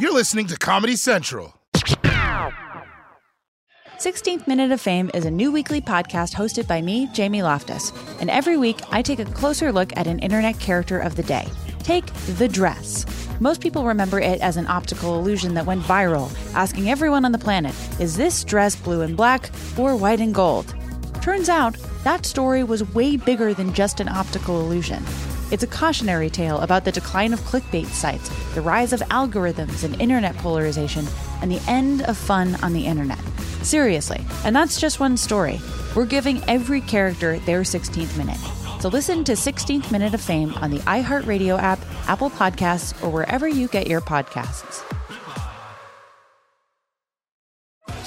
You're listening to Comedy Central. 16th Minute of Fame is a new weekly podcast hosted by me, Jamie Loftus. And every week, I take a closer look at an internet character of the day. Take the dress. Most people remember it as an optical illusion that went viral, asking everyone on the planet, is this dress blue and black or white and gold? Turns out, that story was way bigger than just an optical illusion. It's a cautionary tale about the decline of clickbait sites, the rise of algorithms and internet polarization, and the end of fun on the internet. Seriously, and that's just one story. We're giving every character their 16th minute. So listen to 16th Minute of Fame on the iHeartRadio app, Apple Podcasts, or wherever you get your podcasts.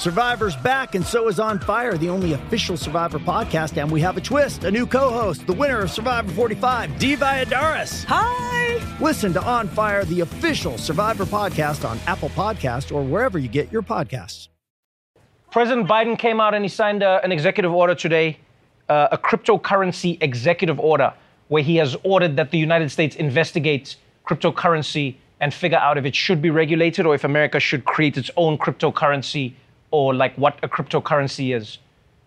Survivor's back, and so is On Fire, the only official Survivor podcast. And we have a twist a new co host, the winner of Survivor 45, Dee Valladares. Hi! Listen to On Fire, the official Survivor podcast on Apple Podcast or wherever you get your podcasts. President Biden came out and he signed uh, an executive order today, uh, a cryptocurrency executive order, where he has ordered that the United States investigate cryptocurrency and figure out if it should be regulated or if America should create its own cryptocurrency or like what a cryptocurrency is.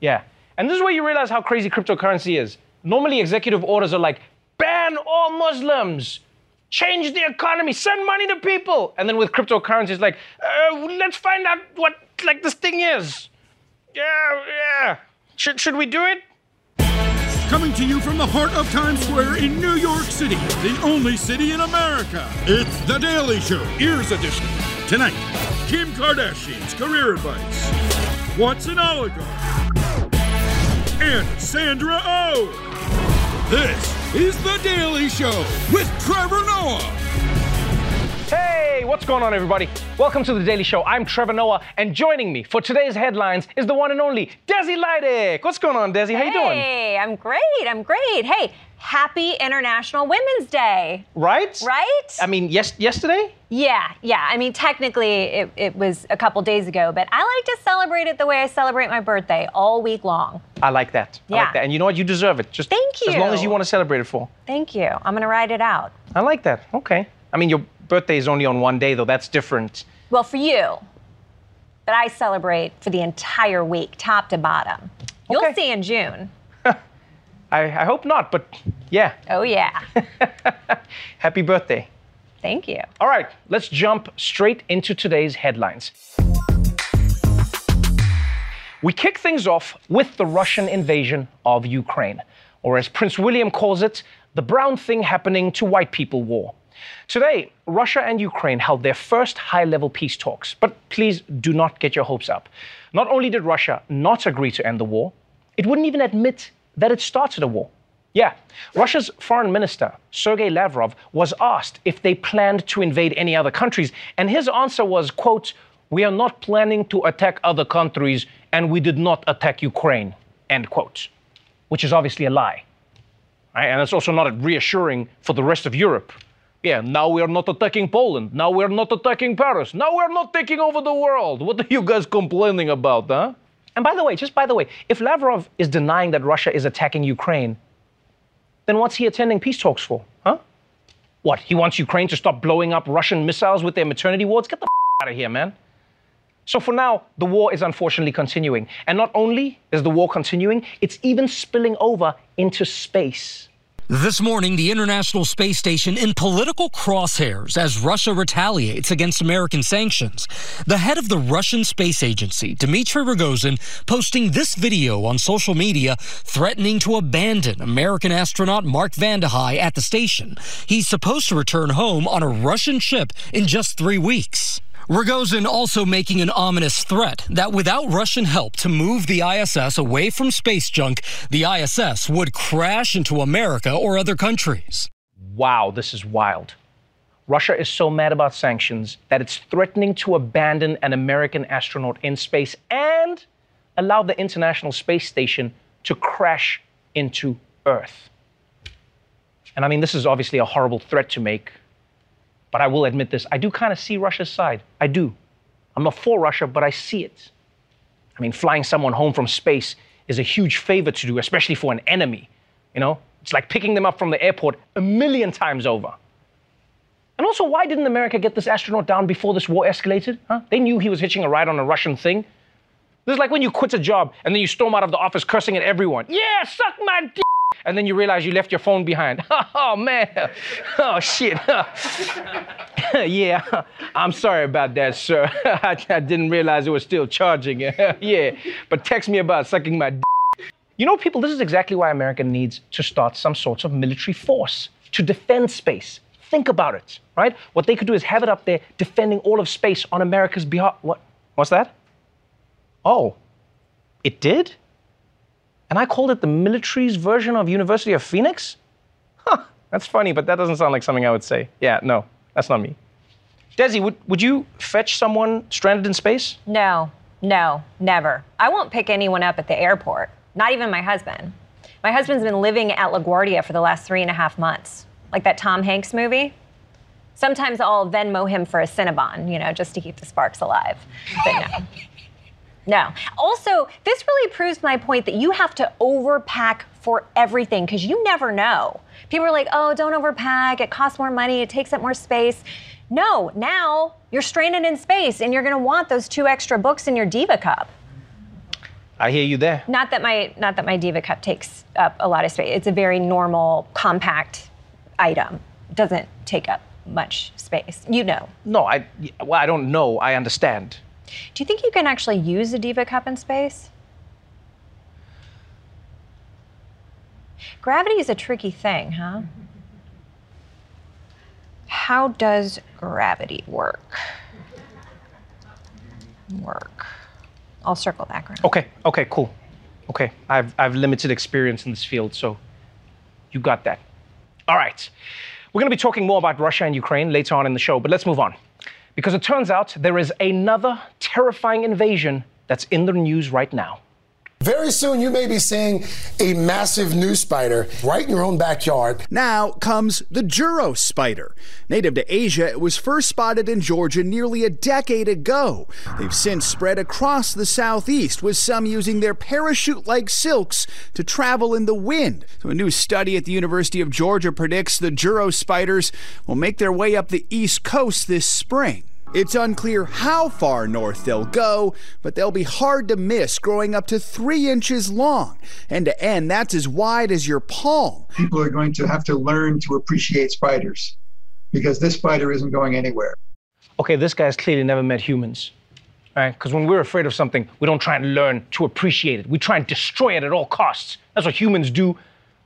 Yeah. And this is where you realize how crazy cryptocurrency is. Normally, executive orders are like ban all Muslims, change the economy, send money to people. And then with cryptocurrency, it's like, uh, let's find out what like this thing is. Yeah, yeah. Should, should we do it? Coming to you from the heart of Times Square in New York City, the only city in America. It's The Daily Show, Ears Edition. Tonight, Kardashian's career advice. What's an oligarch? And Sandra O. Oh. This is The Daily Show with Trevor Noah. Hey, what's going on, everybody? Welcome to the Daily Show. I'm Trevor Noah, and joining me for today's headlines is the one and only Desi Lydic. What's going on, Desi? How you doing? Hey, I'm great. I'm great. Hey, happy International Women's Day. Right? Right? I mean, yes, yesterday. Yeah, yeah. I mean, technically, it, it was a couple days ago, but I like to celebrate it the way I celebrate my birthday, all week long. I like that. I Yeah. like that. And you know what? You deserve it. Just Thank you. as long as you. want to celebrate it for. Thank you. I'm gonna ride it out. I like that. Okay. I mean, your birthday is only on one day, though. That's different. Well, for you, but I celebrate for the entire week, top to bottom. You'll Okay. see in June. I, I hope not, but yeah. Oh yeah. Happy birthday. Thank you. All right, let's jump straight into today's headlines. We kick things off with the Russian invasion of Ukraine, or as Prince William calls it, the brown thing happening to white people war. Today, Russia and Ukraine held their first high level peace talks, but please do not get your hopes up. Not only did Russia not agree to end the war, it wouldn't even admit that it started a war. Yeah, Russia's foreign minister, Sergei Lavrov, was asked if they planned to invade any other countries, and his answer was, quote, we are not planning to attack other countries, and we did not attack Ukraine, end quote, which is obviously a lie. Right? And it's also not reassuring for the rest of Europe. Yeah, now we are not attacking Poland. Now we are not attacking Paris. Now we are not taking over the world. What are you guys complaining about, huh? And by the way, just by the way, if Lavrov is denying that Russia is attacking Ukraine, then what's he attending peace talks for, huh? What, he wants Ukraine to stop blowing up Russian missiles with their maternity wards? Get the out of here, man. So for now, the war is unfortunately continuing. And not only is the war continuing, it's even spilling over into space. This morning, the International Space Station in political crosshairs as Russia retaliates against American sanctions. The head of the Russian Space Agency, Dmitry Rogozin, posting this video on social media threatening to abandon American astronaut Mark Vande Hei at the station. He's supposed to return home on a Russian ship in just three weeks. Rogozin also making an ominous threat that without Russian help to move the ISS away from space junk, the ISS would crash into America or other countries. Wow, this is wild. Russia is so mad about sanctions that it's threatening to abandon an American astronaut in space and allow the International Space Station to crash into Earth. And I mean, this is obviously a horrible threat to make, but I will admit this I do kind of see Russia's side. I do. I'm not for Russia, but I see it. I mean, flying someone home from space is a huge favor to do, especially for an enemy. You know, it's like picking them up from the airport a million times over. And also, why didn't America get this astronaut down before this war escalated? Huh? They knew he was hitching a ride on a Russian thing. This is like when you quit a job and then you storm out of the office cursing at everyone. Yeah, suck my d. And then you realize you left your phone behind. Oh man. Oh shit. yeah, I'm sorry about that, sir. I, I didn't realize it was still charging. yeah, but text me about sucking my d. You know, people, this is exactly why America needs to start some sorts of military force to defend space. Think about it, right? What they could do is have it up there defending all of space on America's behalf. What? What's that? Oh, it did? And I called it the military's version of University of Phoenix? Huh, that's funny, but that doesn't sound like something I would say. Yeah, no, that's not me. Desi, would, would you fetch someone stranded in space? No, no, never. I won't pick anyone up at the airport, not even my husband. My husband's been living at LaGuardia for the last three and a half months, like that Tom Hanks movie. Sometimes I'll Venmo him for a Cinnabon, you know, just to keep the sparks alive. But no. No. Also, this really proves my point that you have to overpack for everything because you never know. People are like, oh, don't overpack. It costs more money. It takes up more space. No, now you're stranded in space and you're going to want those two extra books in your Diva cup. I hear you there. Not that my not that my Diva cup takes up a lot of space. It's a very normal, compact item. It doesn't take up much space. You know. No, I well, I don't know. I understand. Do you think you can actually use a Diva cup in space? Gravity is a tricky thing, huh? How does gravity work? Work. I'll circle back around. Okay, okay, cool. Okay, I've, I've limited experience in this field, so you got that. All right. We're going to be talking more about Russia and Ukraine later on in the show, but let's move on. Because it turns out there is another terrifying invasion that's in the news right now. Very soon, you may be seeing a massive new spider right in your own backyard. Now comes the Joro spider. Native to Asia, it was first spotted in Georgia nearly a decade ago. They've since spread across the southeast, with some using their parachute like silks to travel in the wind. So, a new study at the University of Georgia predicts the Joro spiders will make their way up the east coast this spring. It's unclear how far north they'll go, but they'll be hard to miss, growing up to three inches long. End to end, that's as wide as your palm. People are going to have to learn to appreciate spiders because this spider isn't going anywhere. Okay, this guy's clearly never met humans. Right? Because when we're afraid of something, we don't try and learn to appreciate it. We try and destroy it at all costs. That's what humans do.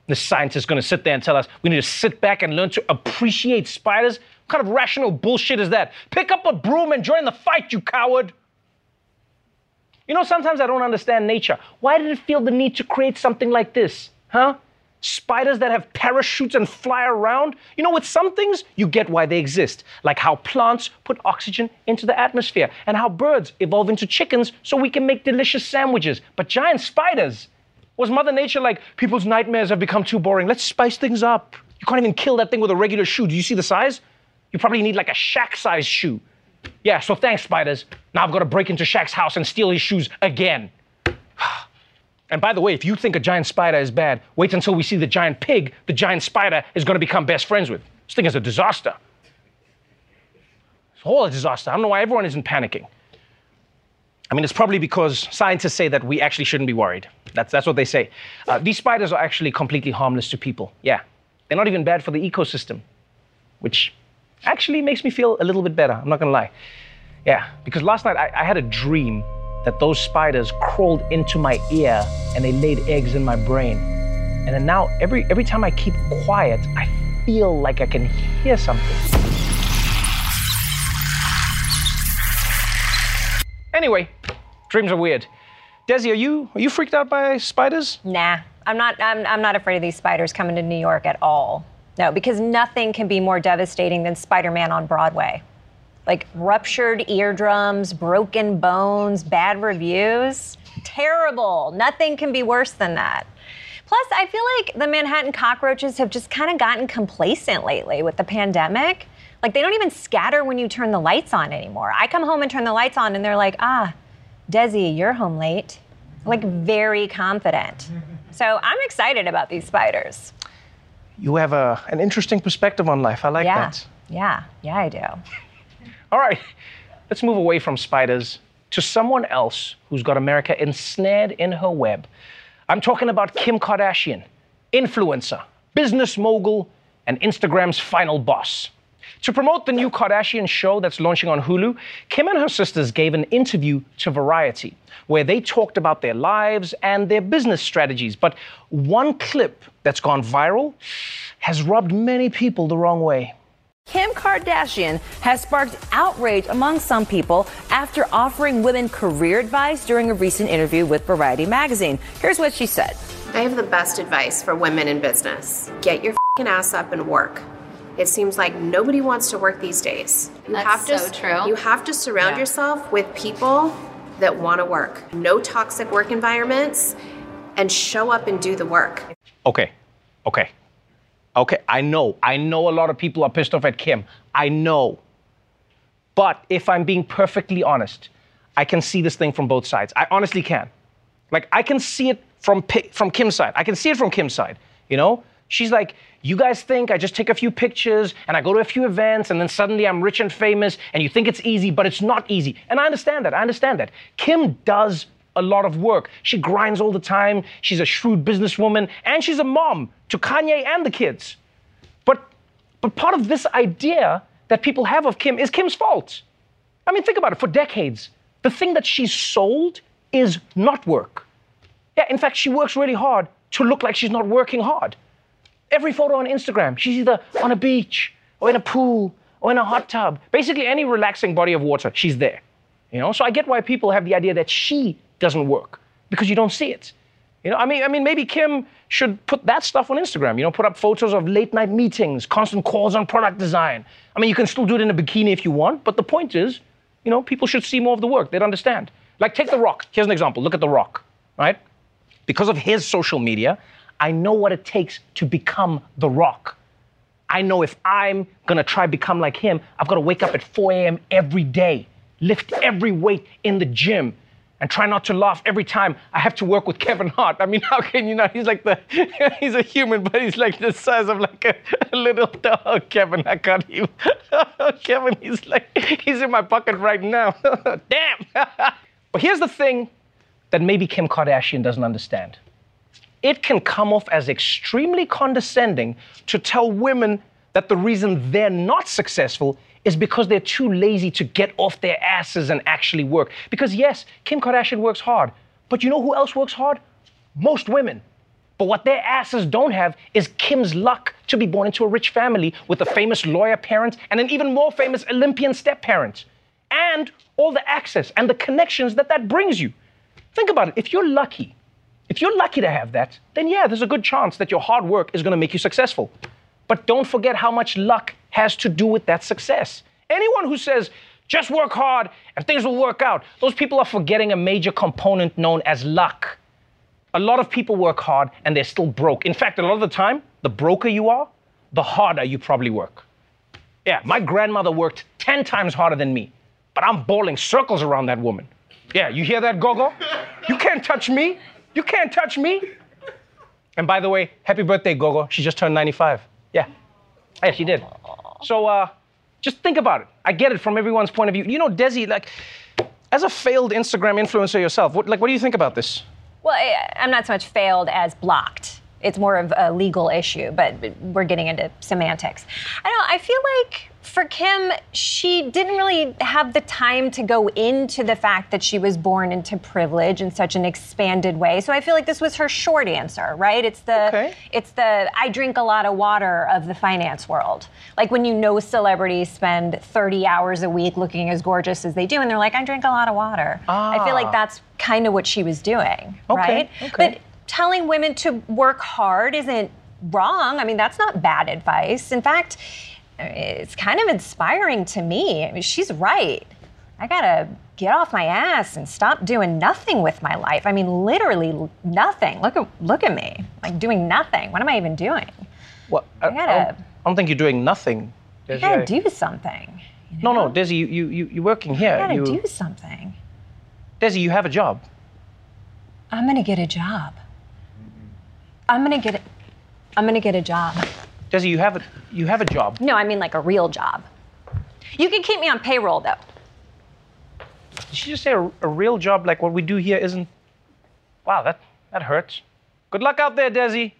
The scientist is going to sit there and tell us we need to sit back and learn to appreciate spiders. What kind of rational bullshit is that? Pick up a broom and join the fight, you coward. You know, sometimes I don't understand nature. Why did it feel the need to create something like this? Huh? Spiders that have parachutes and fly around? You know, with some things, you get why they exist, like how plants put oxygen into the atmosphere and how birds evolve into chickens so we can make delicious sandwiches. But giant spiders, was Mother Nature like, people's nightmares have become too boring? Let's spice things up. You can't even kill that thing with a regular shoe. Do you see the size? You probably need like a Shaq size shoe. Yeah, so thanks, spiders. Now I've got to break into Shaq's house and steal his shoes again. And by the way, if you think a giant spider is bad, wait until we see the giant pig the giant spider is going to become best friends with. This thing is a disaster. It's all a disaster. I don't know why everyone isn't panicking. I mean, it's probably because scientists say that we actually shouldn't be worried. That's, that's what they say. Uh, these spiders are actually completely harmless to people. Yeah. They're not even bad for the ecosystem, which actually makes me feel a little bit better. I'm not gonna lie. Yeah, because last night I, I had a dream that those spiders crawled into my ear and they laid eggs in my brain. And then now every every time I keep quiet, I feel like I can hear something. Anyway, dreams are weird. Desi, are you are you freaked out by spiders? Nah, I'm not. I'm, I'm not afraid of these spiders coming to New York at all. No, because nothing can be more devastating than Spider-Man on Broadway. Like ruptured eardrums, broken bones, bad reviews. Terrible. Nothing can be worse than that. Plus, I feel like the Manhattan cockroaches have just kind of gotten complacent lately with the pandemic. Like they don't even scatter when you turn the lights on anymore. I come home and turn the lights on and they're like, ah, Desi, you're home late. Like very confident. So I'm excited about these spiders. You have a, an interesting perspective on life. I like yeah. that. Yeah, yeah, I do. All right, let's move away from spiders to someone else who's got America ensnared in her web. I'm talking about Kim Kardashian, influencer, business mogul, and Instagram's final boss. To promote the new Kardashian show that's launching on Hulu, Kim and her sisters gave an interview to Variety where they talked about their lives and their business strategies. But one clip that's gone viral has rubbed many people the wrong way. Kim Kardashian has sparked outrage among some people after offering women career advice during a recent interview with Variety magazine. Here's what she said I have the best advice for women in business get your fing ass up and work. It seems like nobody wants to work these days. You That's have to, so true. You have to surround Yeah. yourself with people that want to work. No toxic work environments and show up and do the work. Okay, okay, okay. I know, I know a lot of people are pissed off at Kim. I know. But if I'm being perfectly honest, I can see this thing from both sides. I honestly can. Like, I can see it from, from Kim's side. I can see it from Kim's side, you know? She's like, you guys think I just take a few pictures and I go to a few events and then suddenly I'm rich and famous and you think it's easy, but it's not easy. And I understand that. I understand that. Kim does a lot of work. She grinds all the time. She's a shrewd businesswoman and she's a mom to Kanye and the kids. But but part of this idea that people have of Kim is Kim's fault. I mean, think about it. For decades, the thing that she's sold is not work. Yeah, in fact, she works really hard to look like she's not working hard. Every photo on Instagram, she's either on a beach or in a pool or in a hot tub. Basically, any relaxing body of water, she's there. You know, so I get why people have the idea that she doesn't work because you don't see it. You know, I mean, I mean, maybe Kim should put that stuff on Instagram. You know, put up photos of late night meetings, constant calls on product design. I mean, you can still do it in a bikini if you want, but the point is, you know, people should see more of the work. They'd understand. Like, take The Rock. Here's an example. Look at The Rock, right? Because of his social media, I know what it takes to become The Rock. I know if I'm gonna try become like him, I've got to wake up at 4 a.m. every day, lift every weight in the gym, and try not to laugh every time I have to work with Kevin Hart. I mean, how can you not? He's like the, he's a human, but he's like the size of like a, a little dog. Kevin, I got you. Kevin, he's like, he's in my pocket right now. Damn. but here's the thing that maybe Kim Kardashian doesn't understand it can come off as extremely condescending to tell women that the reason they're not successful is because they're too lazy to get off their asses and actually work. Because, yes, Kim Kardashian works hard, but you know who else works hard? Most women. But what their asses don't have is Kim's luck to be born into a rich family with a famous lawyer parent and an even more famous Olympian step parent. And all the access and the connections that that brings you. Think about it. If you're lucky, if you're lucky to have that, then yeah, there's a good chance that your hard work is going to make you successful. But don't forget how much luck has to do with that success. Anyone who says, just work hard and things will work out, those people are forgetting a major component known as luck. A lot of people work hard and they're still broke. In fact, a lot of the time, the broker you are, the harder you probably work. Yeah, my grandmother worked 10 times harder than me, but I'm bowling circles around that woman. Yeah, you hear that, Gogo? You can't touch me. You can't touch me. And by the way, happy birthday, Gogo. She just turned 95. Yeah. Yeah, she did. So uh, just think about it. I get it from everyone's point of view. You know, Desi, like, as a failed Instagram influencer yourself, what, like, what do you think about this? Well, I'm not so much failed as blocked. It's more of a legal issue, but we're getting into semantics. I don't know. I feel like for Kim, she didn't really have the time to go into the fact that she was born into privilege in such an expanded way. So I feel like this was her short answer, right? It's the it's the I drink a lot of water of the finance world. Like when you know celebrities spend 30 hours a week looking as gorgeous as they do, and they're like, I drink a lot of water. I feel Ah. like that's kind of what she was doing, Okay, right? okay. But telling women to work hard isn't wrong. I mean, that's not bad advice. In fact, it's kind of inspiring to me. I mean, she's right. I gotta get off my ass and stop doing nothing with my life. I mean, literally nothing. Look at look at me, like doing nothing. What am I even doing? What? I, I gotta- I don't, I don't think you're doing nothing. I Desi. gotta do something. No, no, Desi, you, you, you, you're working here. I gotta you, do something. Desi, you have a job. I'm gonna get a job. I'm gonna get a, I'm gonna get a job. Desi, you have a you have a job. No, I mean like a real job. You can keep me on payroll though. Did she just say a, a real job like what we do here isn't? Wow, that that hurts. Good luck out there, Desi.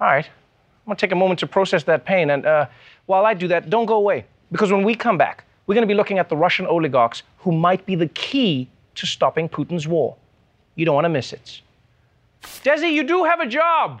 All right, I'm gonna take a moment to process that pain, and uh, while I do that, don't go away because when we come back, we're gonna be looking at the Russian oligarchs who might be the key to stopping Putin's war. You don't want to miss it. Desi, you do have a job.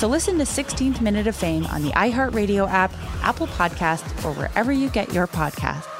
So listen to 16th Minute of Fame on the iHeartRadio app, Apple Podcasts, or wherever you get your podcasts.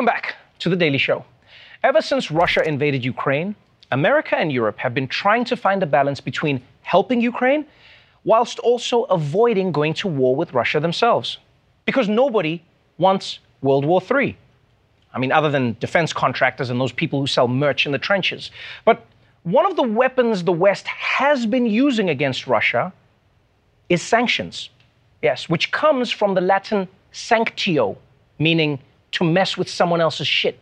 Welcome back to The Daily Show. Ever since Russia invaded Ukraine, America and Europe have been trying to find a balance between helping Ukraine whilst also avoiding going to war with Russia themselves. Because nobody wants World War III. I mean, other than defense contractors and those people who sell merch in the trenches. But one of the weapons the West has been using against Russia is sanctions. Yes, which comes from the Latin sanctio, meaning to mess with someone else's shit.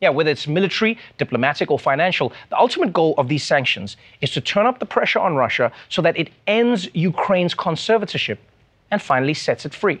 Yeah, whether it's military, diplomatic, or financial, the ultimate goal of these sanctions is to turn up the pressure on Russia so that it ends Ukraine's conservatorship and finally sets it free.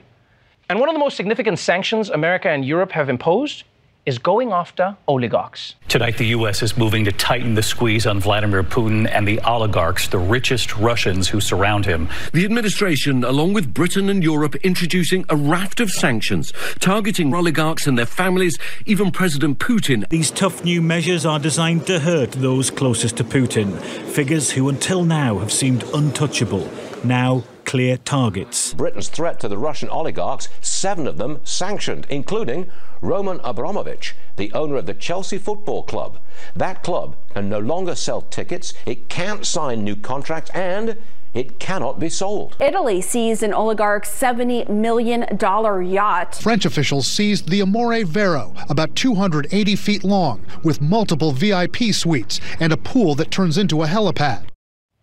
And one of the most significant sanctions America and Europe have imposed is going after oligarchs. Tonight, the U.S. is moving to tighten the squeeze on Vladimir Putin and the oligarchs, the richest Russians who surround him. The administration, along with Britain and Europe, introducing a raft of sanctions targeting oligarchs and their families, even President Putin. These tough new measures are designed to hurt those closest to Putin, figures who until now have seemed untouchable. Now, clear targets. Britain's threat to the Russian oligarchs, seven of them sanctioned, including Roman Abramovich, the owner of the Chelsea Football Club. That club can no longer sell tickets, it can't sign new contracts, and it cannot be sold. Italy seized an oligarch's $70 million yacht. French officials seized the Amore Vero, about 280 feet long, with multiple VIP suites and a pool that turns into a helipad.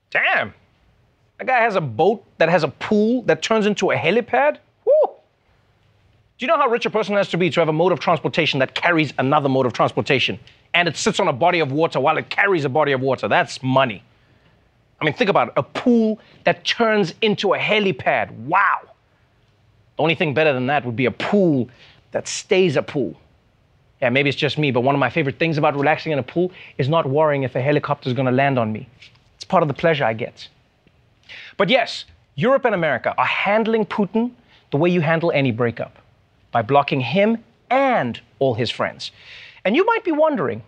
Damn. That guy has a boat that has a pool that turns into a helipad? Woo! Do you know how rich a person has to be to have a mode of transportation that carries another mode of transportation? And it sits on a body of water while it carries a body of water. That's money. I mean, think about it a pool that turns into a helipad. Wow. The only thing better than that would be a pool that stays a pool. Yeah, maybe it's just me, but one of my favorite things about relaxing in a pool is not worrying if a helicopter is going to land on me. It's part of the pleasure I get. But yes, Europe and America are handling Putin the way you handle any breakup by blocking him and all his friends. And you might be wondering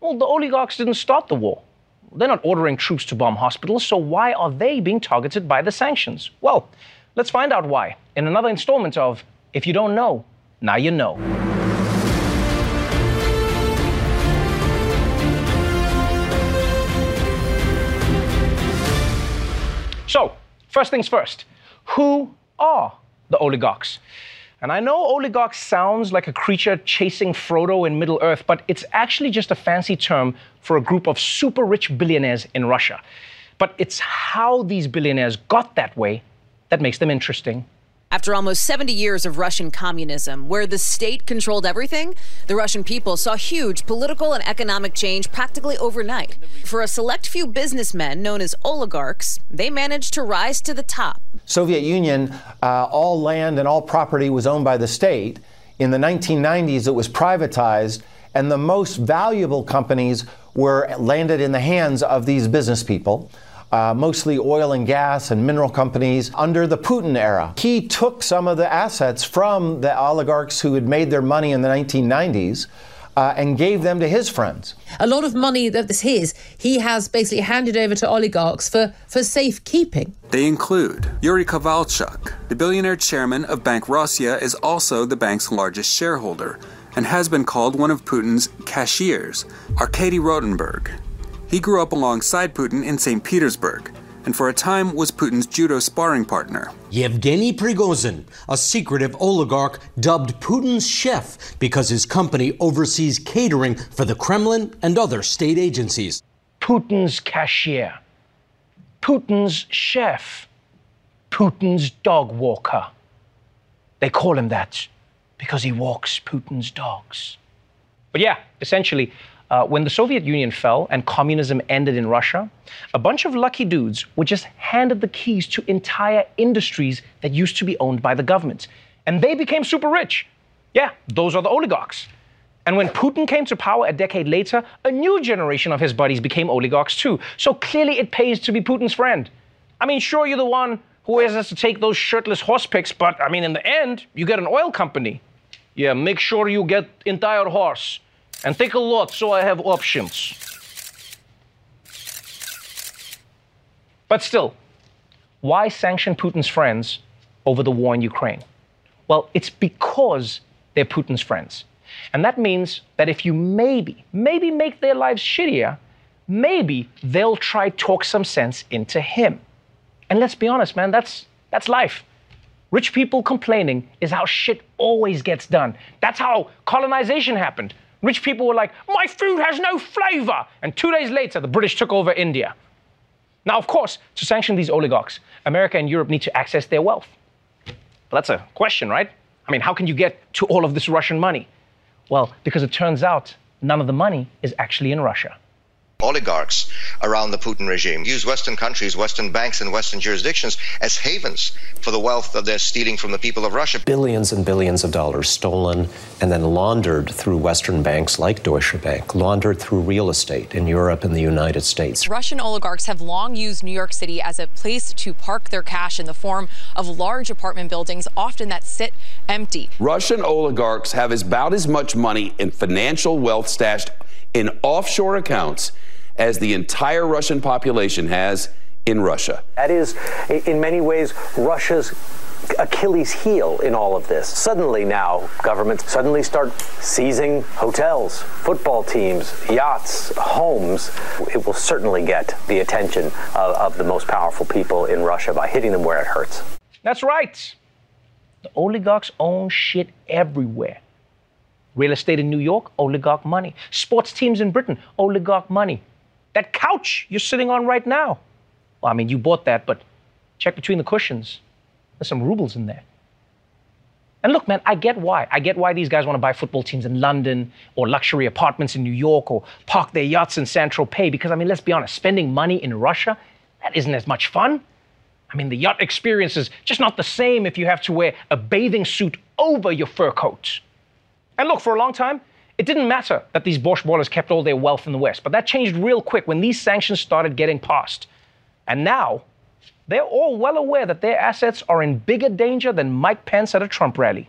well, the oligarchs didn't start the war. They're not ordering troops to bomb hospitals, so why are they being targeted by the sanctions? Well, let's find out why in another installment of If You Don't Know, Now You Know. First things first, who are the oligarchs? And I know oligarch sounds like a creature chasing Frodo in Middle Earth, but it's actually just a fancy term for a group of super rich billionaires in Russia. But it's how these billionaires got that way that makes them interesting. After almost 70 years of Russian communism, where the state controlled everything, the Russian people saw huge political and economic change practically overnight. For a select few businessmen known as oligarchs, they managed to rise to the top. Soviet Union, uh, all land and all property was owned by the state. In the 1990s, it was privatized, and the most valuable companies were landed in the hands of these business people uh, mostly oil and gas and mineral companies under the Putin era. He took some of the assets from the oligarchs who had made their money in the 1990s. Uh, and gave them to his friends. A lot of money that is his, he has basically handed over to oligarchs for, for safekeeping. They include Yuri Kovalchuk, the billionaire chairman of Bank Russia, is also the bank's largest shareholder and has been called one of Putin's cashiers. Arkady Rotenberg, he grew up alongside Putin in St. Petersburg, and for a time was Putin's judo sparring partner. Yevgeny Prigozhin, a secretive oligarch dubbed Putin's chef because his company oversees catering for the Kremlin and other state agencies. Putin's cashier, Putin's chef, Putin's dog walker. They call him that because he walks Putin's dogs. But yeah, essentially, uh, when the Soviet Union fell and communism ended in Russia, a bunch of lucky dudes were just handed the keys to entire industries that used to be owned by the government. And they became super rich. Yeah, those are the oligarchs. And when Putin came to power a decade later, a new generation of his buddies became oligarchs too. So clearly it pays to be Putin's friend. I mean, sure, you're the one who has to take those shirtless horse pics, but I mean, in the end, you get an oil company. Yeah, make sure you get entire horse and take a lot so I have options. But still, why sanction Putin's friends over the war in Ukraine? Well, it's because they're Putin's friends. And that means that if you maybe, maybe make their lives shittier, maybe they'll try talk some sense into him. And let's be honest, man, that's that's life. Rich people complaining is how shit always gets done. That's how colonization happened. Rich people were like, my food has no flavor. And two days later, the British took over India. Now, of course, to sanction these oligarchs, America and Europe need to access their wealth. But that's a question, right? I mean, how can you get to all of this Russian money? Well, because it turns out none of the money is actually in Russia oligarchs around the Putin regime use Western countries, Western banks, and Western jurisdictions as havens for the wealth that they're stealing from the people of Russia. Billions and billions of dollars stolen and then laundered through Western banks like Deutsche Bank, laundered through real estate in Europe and the United States. Russian oligarchs have long used New York City as a place to park their cash in the form of large apartment buildings, often that sit empty. Russian oligarchs have about as much money in financial wealth stashed in offshore accounts as the entire Russian population has in Russia. That is, in many ways, Russia's Achilles heel in all of this. Suddenly now, governments suddenly start seizing hotels, football teams, yachts, homes. It will certainly get the attention of, of the most powerful people in Russia by hitting them where it hurts. That's right. The oligarchs own shit everywhere. Real estate in New York, oligarch money. Sports teams in Britain, oligarch money. That couch you're sitting on right now. Well, I mean, you bought that, but check between the cushions. There's some rubles in there. And look, man, I get why. I get why these guys want to buy football teams in London or luxury apartments in New York or park their yachts in Saint Tropez. Because, I mean, let's be honest, spending money in Russia, that isn't as much fun. I mean, the yacht experience is just not the same if you have to wear a bathing suit over your fur coat. And look, for a long time, it didn't matter that these Bosch ballers kept all their wealth in the West, but that changed real quick when these sanctions started getting passed. And now, they're all well aware that their assets are in bigger danger than Mike Pence at a Trump rally.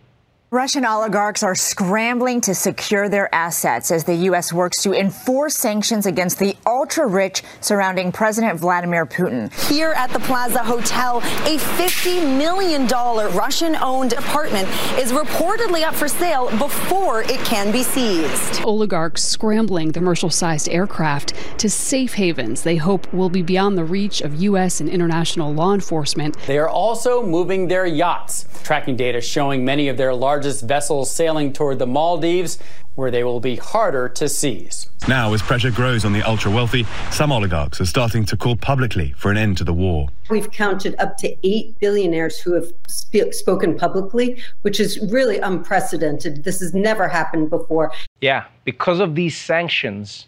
Russian oligarchs are scrambling to secure their assets as the U.S. works to enforce sanctions against the ultra rich surrounding President Vladimir Putin. Here at the Plaza Hotel, a $50 million Russian owned apartment is reportedly up for sale before it can be seized. Oligarchs scrambling commercial sized aircraft to safe havens they hope will be beyond the reach of U.S. and international law enforcement. They are also moving their yachts, tracking data showing many of their large largest vessels sailing toward the Maldives, where they will be harder to seize. Now, as pressure grows on the ultra wealthy, some oligarchs are starting to call publicly for an end to the war. We've counted up to eight billionaires who have sp- spoken publicly, which is really unprecedented. This has never happened before. Yeah, because of these sanctions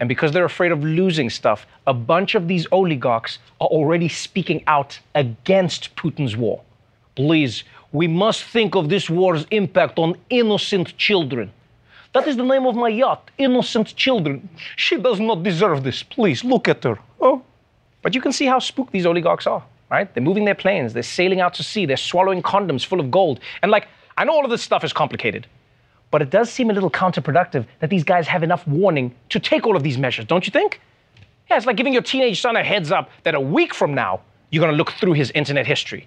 and because they're afraid of losing stuff, a bunch of these oligarchs are already speaking out against Putin's war. Please, we must think of this war's impact on innocent children. That is the name of my yacht, Innocent Children. She does not deserve this. Please look at her. Oh. But you can see how spooked these oligarchs are, right? They're moving their planes, they're sailing out to sea, they're swallowing condoms full of gold. And like, I know all of this stuff is complicated, but it does seem a little counterproductive that these guys have enough warning to take all of these measures, don't you think? Yeah, it's like giving your teenage son a heads up that a week from now, you're gonna look through his internet history.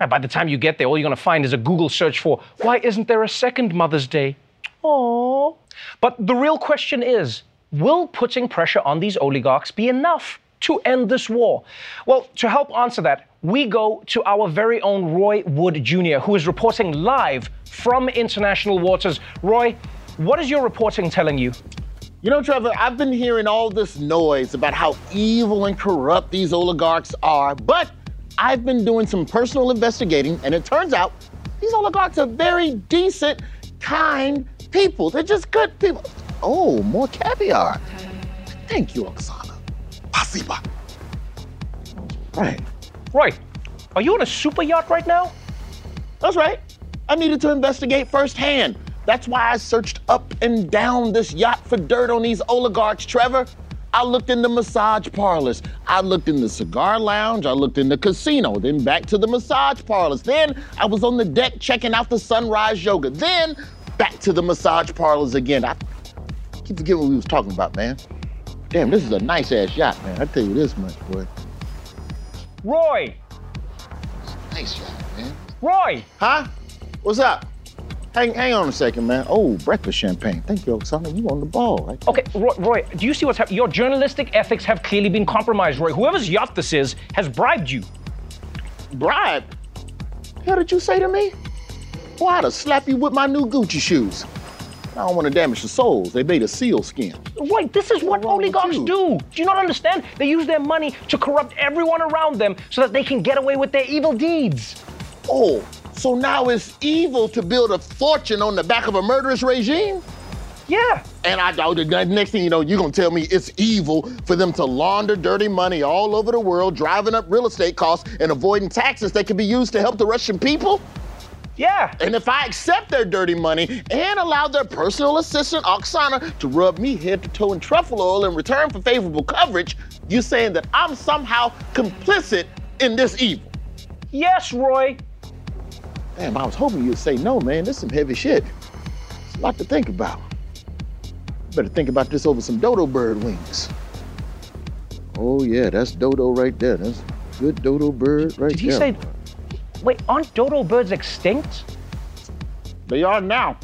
And by the time you get there, all you're gonna find is a Google search for, why isn't there a second Mother's Day? Aww. But the real question is will putting pressure on these oligarchs be enough to end this war? Well, to help answer that, we go to our very own Roy Wood Jr., who is reporting live from international waters. Roy, what is your reporting telling you? You know, Trevor, I've been hearing all this noise about how evil and corrupt these oligarchs are, but I've been doing some personal investigating, and it turns out these oligarchs are very decent, kind people. They're just good people. Oh, more caviar. Thank you, Oksana. Spasiba. Right. Roy, are you on a super yacht right now? That's right. I needed to investigate firsthand. That's why I searched up and down this yacht for dirt on these oligarchs, Trevor. I looked in the massage parlors. I looked in the cigar lounge. I looked in the casino. Then back to the massage parlors. Then I was on the deck checking out the sunrise yoga. Then back to the massage parlors again. I keep forgetting what we was talking about, man. Damn, this is a nice ass yacht, man. I tell you this much, boy. Roy! Nice yacht, man. Roy! Huh? What's up? Hang, hang on a second, man. Oh, breakfast champagne. Thank you, Oksana. You on the ball. Right? Okay, Roy, Roy, do you see what's happening? Your journalistic ethics have clearly been compromised, Roy. Whoever's yacht this is has bribed you. Bribed? Hell did you say to me? Well, I'd have slapped you with my new Gucci shoes. I don't want to damage the soles. They made of seal skin. Roy, this is what oligarchs do. Do you not understand? They use their money to corrupt everyone around them so that they can get away with their evil deeds. Oh, so now it's evil to build a fortune on the back of a murderous regime? Yeah. And I doubt the next thing you know, you're gonna tell me it's evil for them to launder dirty money all over the world, driving up real estate costs and avoiding taxes that could be used to help the Russian people? Yeah. And if I accept their dirty money and allow their personal assistant, Oksana, to rub me head to toe in truffle oil in return for favorable coverage, you're saying that I'm somehow complicit in this evil? Yes, Roy. Damn, I was hoping you'd say no, man. This is some heavy shit. It's a lot to think about. Better think about this over some dodo bird wings. Oh yeah, that's dodo right there. That's good dodo bird right there. Did he there. say? Wait, aren't dodo birds extinct? They are now.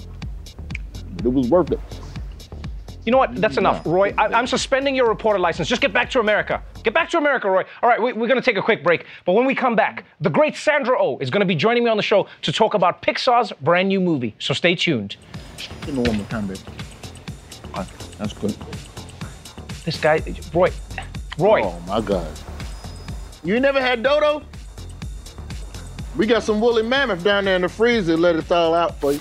But it was worth it. You know what? That's enough, Roy. I, am suspending your reporter license. Just get back to America. Get back to America, Roy. All right, we, we're going to take a quick break. But when we come back, the great Sandra O oh is going to be joining me on the show to talk about Pixar's brand new movie. So stay tuned. Give me one more time, baby. Ah, that's good. This guy, Roy. Roy. Oh my God. You never had dodo? We got some woolly mammoth down there in the freezer. Let it thaw out for you.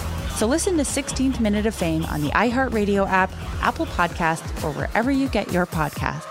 So listen to 16th Minute of Fame on the iHeartRadio app, Apple Podcast, or wherever you get your podcasts.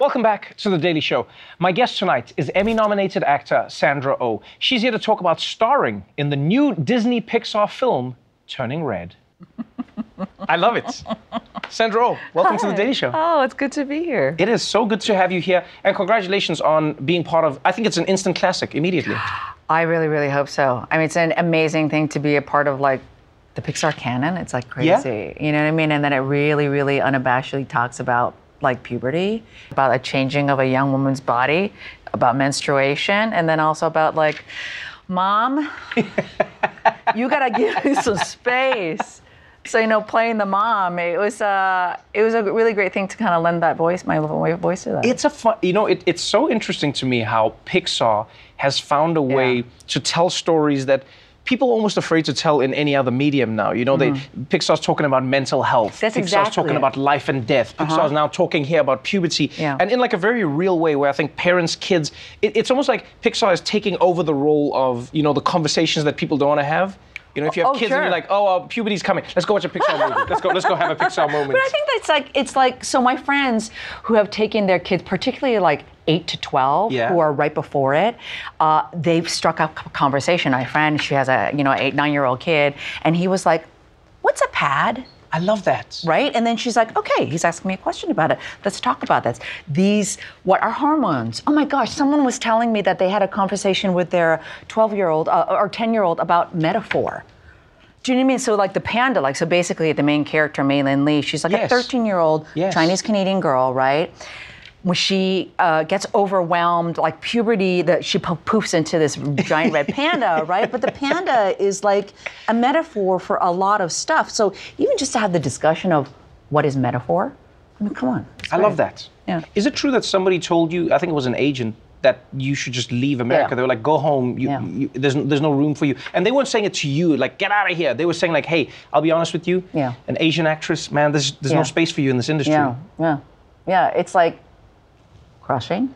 Welcome back to The Daily Show. My guest tonight is Emmy nominated actor Sandra O. Oh. She's here to talk about starring in the new Disney Pixar film, Turning Red. I love it. Sandra O, oh, welcome Hi. to The Daily Show. Oh, it's good to be here. It is so good to have you here. And congratulations on being part of, I think it's an instant classic immediately. I really, really hope so. I mean, it's an amazing thing to be a part of like the Pixar canon. It's like crazy. Yeah. You know what I mean? And then it really, really unabashedly talks about like puberty, about a changing of a young woman's body, about menstruation, and then also about like, mom, you gotta give me some space. So you know, playing the mom, it was uh, it was a really great thing to kind of lend that voice, my little voice to that. It's a fun, you know, it, it's so interesting to me how Pixar has found a way yeah. to tell stories that people are almost afraid to tell in any other medium now. You know, mm. they Pixar's talking about mental health. That's Pixar's exactly talking it. about life and death. Uh-huh. Pixar's now talking here about puberty, yeah. and in like a very real way, where I think parents, kids, it, it's almost like Pixar is taking over the role of you know the conversations that people don't want to have. You know, if you have oh, kids sure. and you're like, oh, uh, puberty's coming, let's go watch a Pixar movie. Let's go, let's go have a Pixar moment. But I think that's like, it's like, so my friends who have taken their kids, particularly like 8 to 12 yeah. who are right before it uh, they've struck up a conversation my friend she has a you know eight nine year old kid and he was like what's a pad I love that. Right? And then she's like, okay, he's asking me a question about it. Let's talk about this. These, what are hormones? Oh my gosh, someone was telling me that they had a conversation with their 12 year old uh, or 10 year old about metaphor. Do you know what I mean? So like the panda, like so basically the main character, Meilin Lee, she's like yes. a 13 year old yes. Chinese Canadian girl, right? When she uh, gets overwhelmed, like puberty, that she po- poofs into this giant red panda, right? But the panda is like a metaphor for a lot of stuff. So even just to have the discussion of what is metaphor, I mean, come on. I love that. Yeah. Is it true that somebody told you? I think it was an agent that you should just leave America. Yeah. They were like, go home. You, Yeah. you, there's there's no room for you. And they weren't saying it to you, like get out of here. They were saying like, hey, I'll be honest with you. Yeah. An Asian actress, man, there's there's no space for you in this industry. Yeah, yeah, yeah. It's like crushing.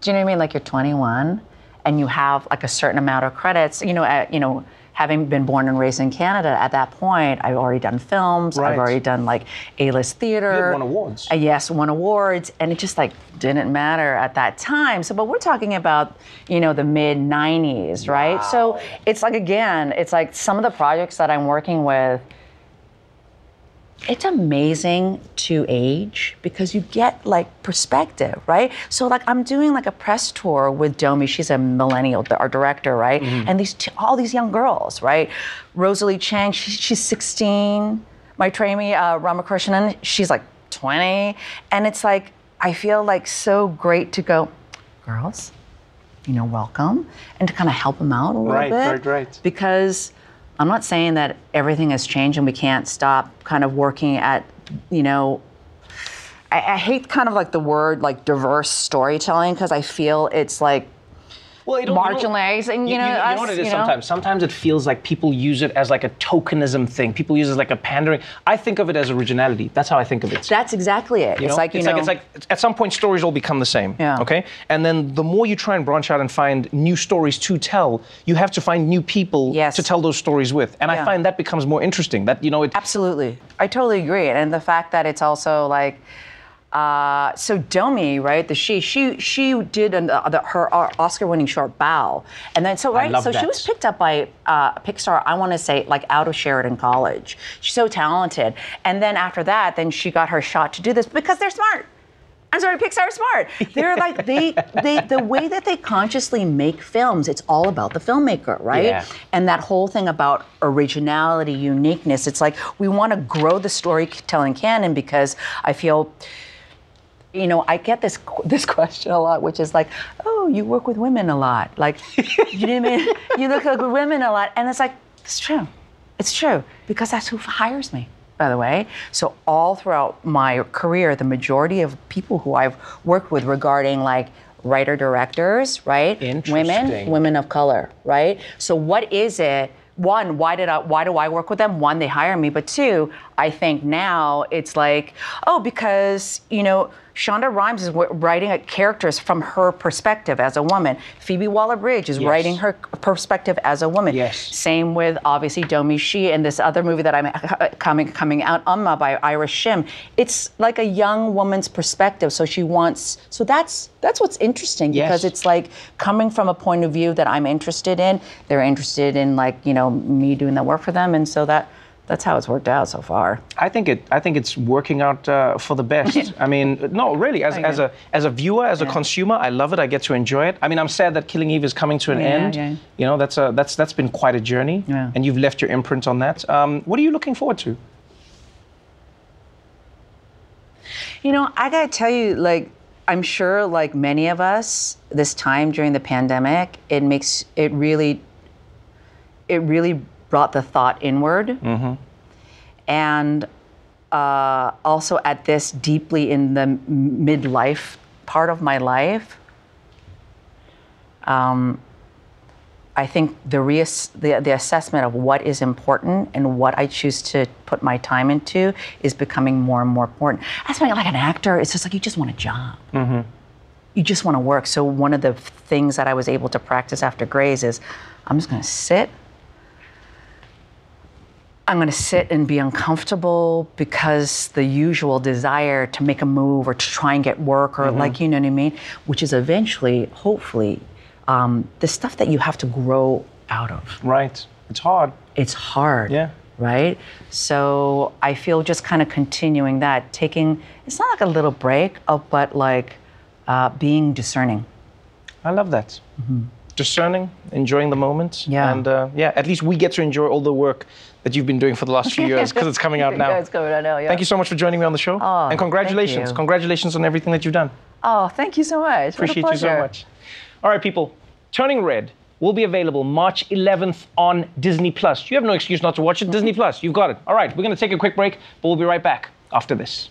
Do you know what I mean? Like you're 21 and you have like a certain amount of credits. You know, at, you know, having been born and raised in Canada, at that point, I've already done films. Right. I've already done like A-list theater. You won awards. Uh, yes, won awards, and it just like didn't matter at that time. So, but we're talking about you know the mid '90s, right? So it's like again, it's like some of the projects that I'm working with. It's amazing to age because you get like perspective, right? So like I'm doing like a press tour with Domee. She's a millennial, our director, right? And these t- all these young girls, right? Rosalie Chiang, she, she's 16. Maitreyi uh, Ramakrishnan, she's like 20, and it's like I feel like so great to go, girls, you know, welcome, and to kind of help them out a little Right, bit, right, right. because I'm not saying that everything has changed and we can't stop kind of working at, you know, I, I hate kind of like the word like diverse storytelling because I feel it's like Well, you don't- you you, know, you, us, know what it is you know? sometimes. Sometimes it feels like people use it as like a tokenism thing. People use it as like a pandering. I think of it as originality. That's how I think of it. That's exactly it. You it's like you it's know, like it's like at some point stories all become the same. Yeah. Okay. And then the more you try and branch out and find new stories to tell, you have to find new people to tell those stories with. And I find that becomes more interesting. That you know it. Absolutely. I totally agree. And the fact that it's also like, uh, so Domee, right? The she, she, she did an, uh, the, her uh, Oscar-winning short "Bao," and then so right, so she was picked up by uh, Pixar. I want to say like out of Sheridan College. She's so talented, and then after that, then she got her shot to do this because they're smart. I'm sorry, Pixar is smart. They're like they, they, the way that they consciously make films. It's all about the filmmaker, right? Yeah. And that whole thing about originality, uniqueness. It's like we want to grow the storytelling canon because I feel You know, I get this this question a lot, which is like, "Oh, you work with women a lot. Like, you know what I mean? You look like women a lot." And it's like, it's true. It's true because that's who hires me. By the way, so all throughout my career, the majority of people who I've worked with regarding like writer directors, right? Women, women of color, right? So what is it? One, why did I why do I work with them? One, they hire me, but two, I think now it's like, oh, because you know, Shonda Rhimes is writing characters from her perspective as a woman. Phoebe Waller-Bridge is Yes. writing her perspective as a woman. Yes. Same with obviously Domee Shi and this other movie that I'm uh, coming coming out, Umma by Iris Shim. It's like a young woman's perspective. So she wants. So that's that's what's interesting because it's like coming from a point of view that I'm interested in. They're interested in like you know me doing the work for them, and so that that's how it's worked out so far. I think it. I think it's working out uh, for the best. I mean, no, really. As, as a as a viewer, as a consumer, I love it. I get to enjoy it. I mean, I'm sad that Killing Eve is coming to an Yeah, end. yeah. You know, that's a that's that's been quite a journey. Yeah. And you've left your imprint on that. Um, what are you looking forward to? You know, I gotta tell you, like, I'm sure, like many of us, this time during the pandemic, it makes it really, it really brought the thought inward, Mm-hmm. and uh, also at this deeply in the midlife part of my life. Um, I think the, reass- the the assessment of what is important and what I choose to put my time into is becoming more and more important. As being like an actor, it's just like you just want a job. Mm-hmm. You just want to work. So one of the things that I was able to practice after Grey's is, I'm just going to sit. I'm going to sit and be uncomfortable because the usual desire to make a move or to try and get work or Mhm. like you know what I mean, which is eventually, hopefully, um, the stuff that you have to grow out of. Right. It's hard. It's hard. Yeah. Right. So I feel just kind of continuing that, taking. It's not like a little break, uh, but like uh, being discerning. I love that. Discerning, enjoying the moment. Yeah. And uh, yeah, at least we get to enjoy all the work that you've been doing for the last few years because it's coming out now. Yeah, it's coming out now. Yeah. Thank you so much for joining me on the show. Oh, and congratulations. Congratulations on everything that you've done. Oh, thank you so much. Appreciate you so much. All right, people. Turning Red will be available March 11th on Disney Plus. You have no excuse not to watch it. Disney Plus, you've got it. All right, we're going to take a quick break, but we'll be right back after this.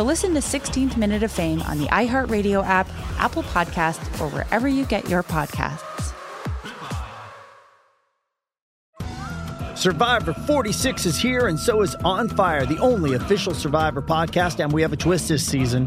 So listen to 16th Minute of Fame on the iHeartRadio app, Apple Podcasts, or wherever you get your podcasts. Survivor 46 is here, and so is On Fire, the only official Survivor podcast. And we have a twist this season.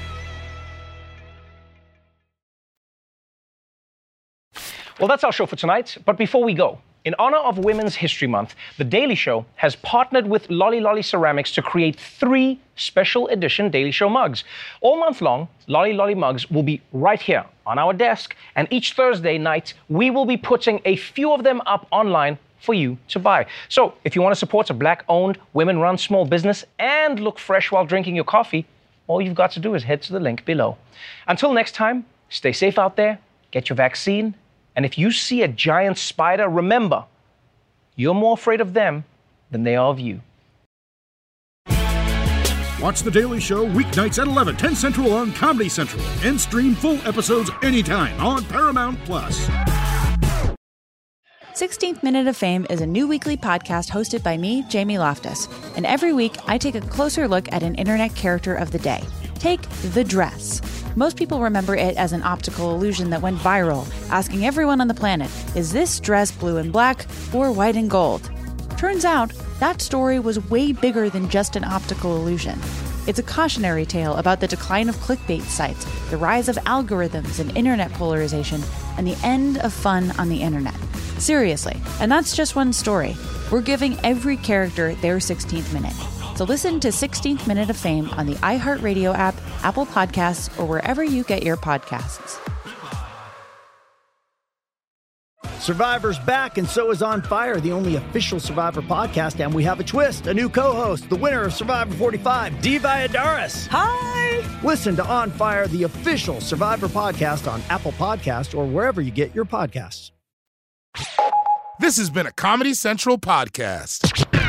Well, that's our show for tonight. But before we go, in honor of Women's History Month, The Daily Show has partnered with Lolly Lolly Ceramics to create three special edition Daily Show mugs. All month long, Lolly Lolly mugs will be right here on our desk, and each Thursday night, we will be putting a few of them up online for you to buy. So, if you want to support a black owned, women run small business and look fresh while drinking your coffee, all you've got to do is head to the link below. Until next time, stay safe out there, get your vaccine, and if you see a giant spider, remember, you're more afraid of them than they are of you. Watch The Daily Show weeknights at 11, 10 Central on Comedy Central, and stream full episodes anytime on Paramount Plus. 16th Minute of Fame is a new weekly podcast hosted by me, Jamie Loftus. And every week, I take a closer look at an internet character of the day. Take the dress. Most people remember it as an optical illusion that went viral, asking everyone on the planet, is this dress blue and black or white and gold? Turns out, that story was way bigger than just an optical illusion. It's a cautionary tale about the decline of clickbait sites, the rise of algorithms and internet polarization, and the end of fun on the internet. Seriously, and that's just one story. We're giving every character their 16th minute. So listen to 16th Minute of Fame on the iHeartRadio app, Apple Podcasts, or wherever you get your podcasts. Survivor's back, and so is On Fire, the only official Survivor podcast. And we have a twist a new co host, the winner of Survivor 45, Dee Valladares. Hi! Listen to On Fire, the official Survivor podcast on Apple Podcasts or wherever you get your podcasts. This has been a Comedy Central podcast.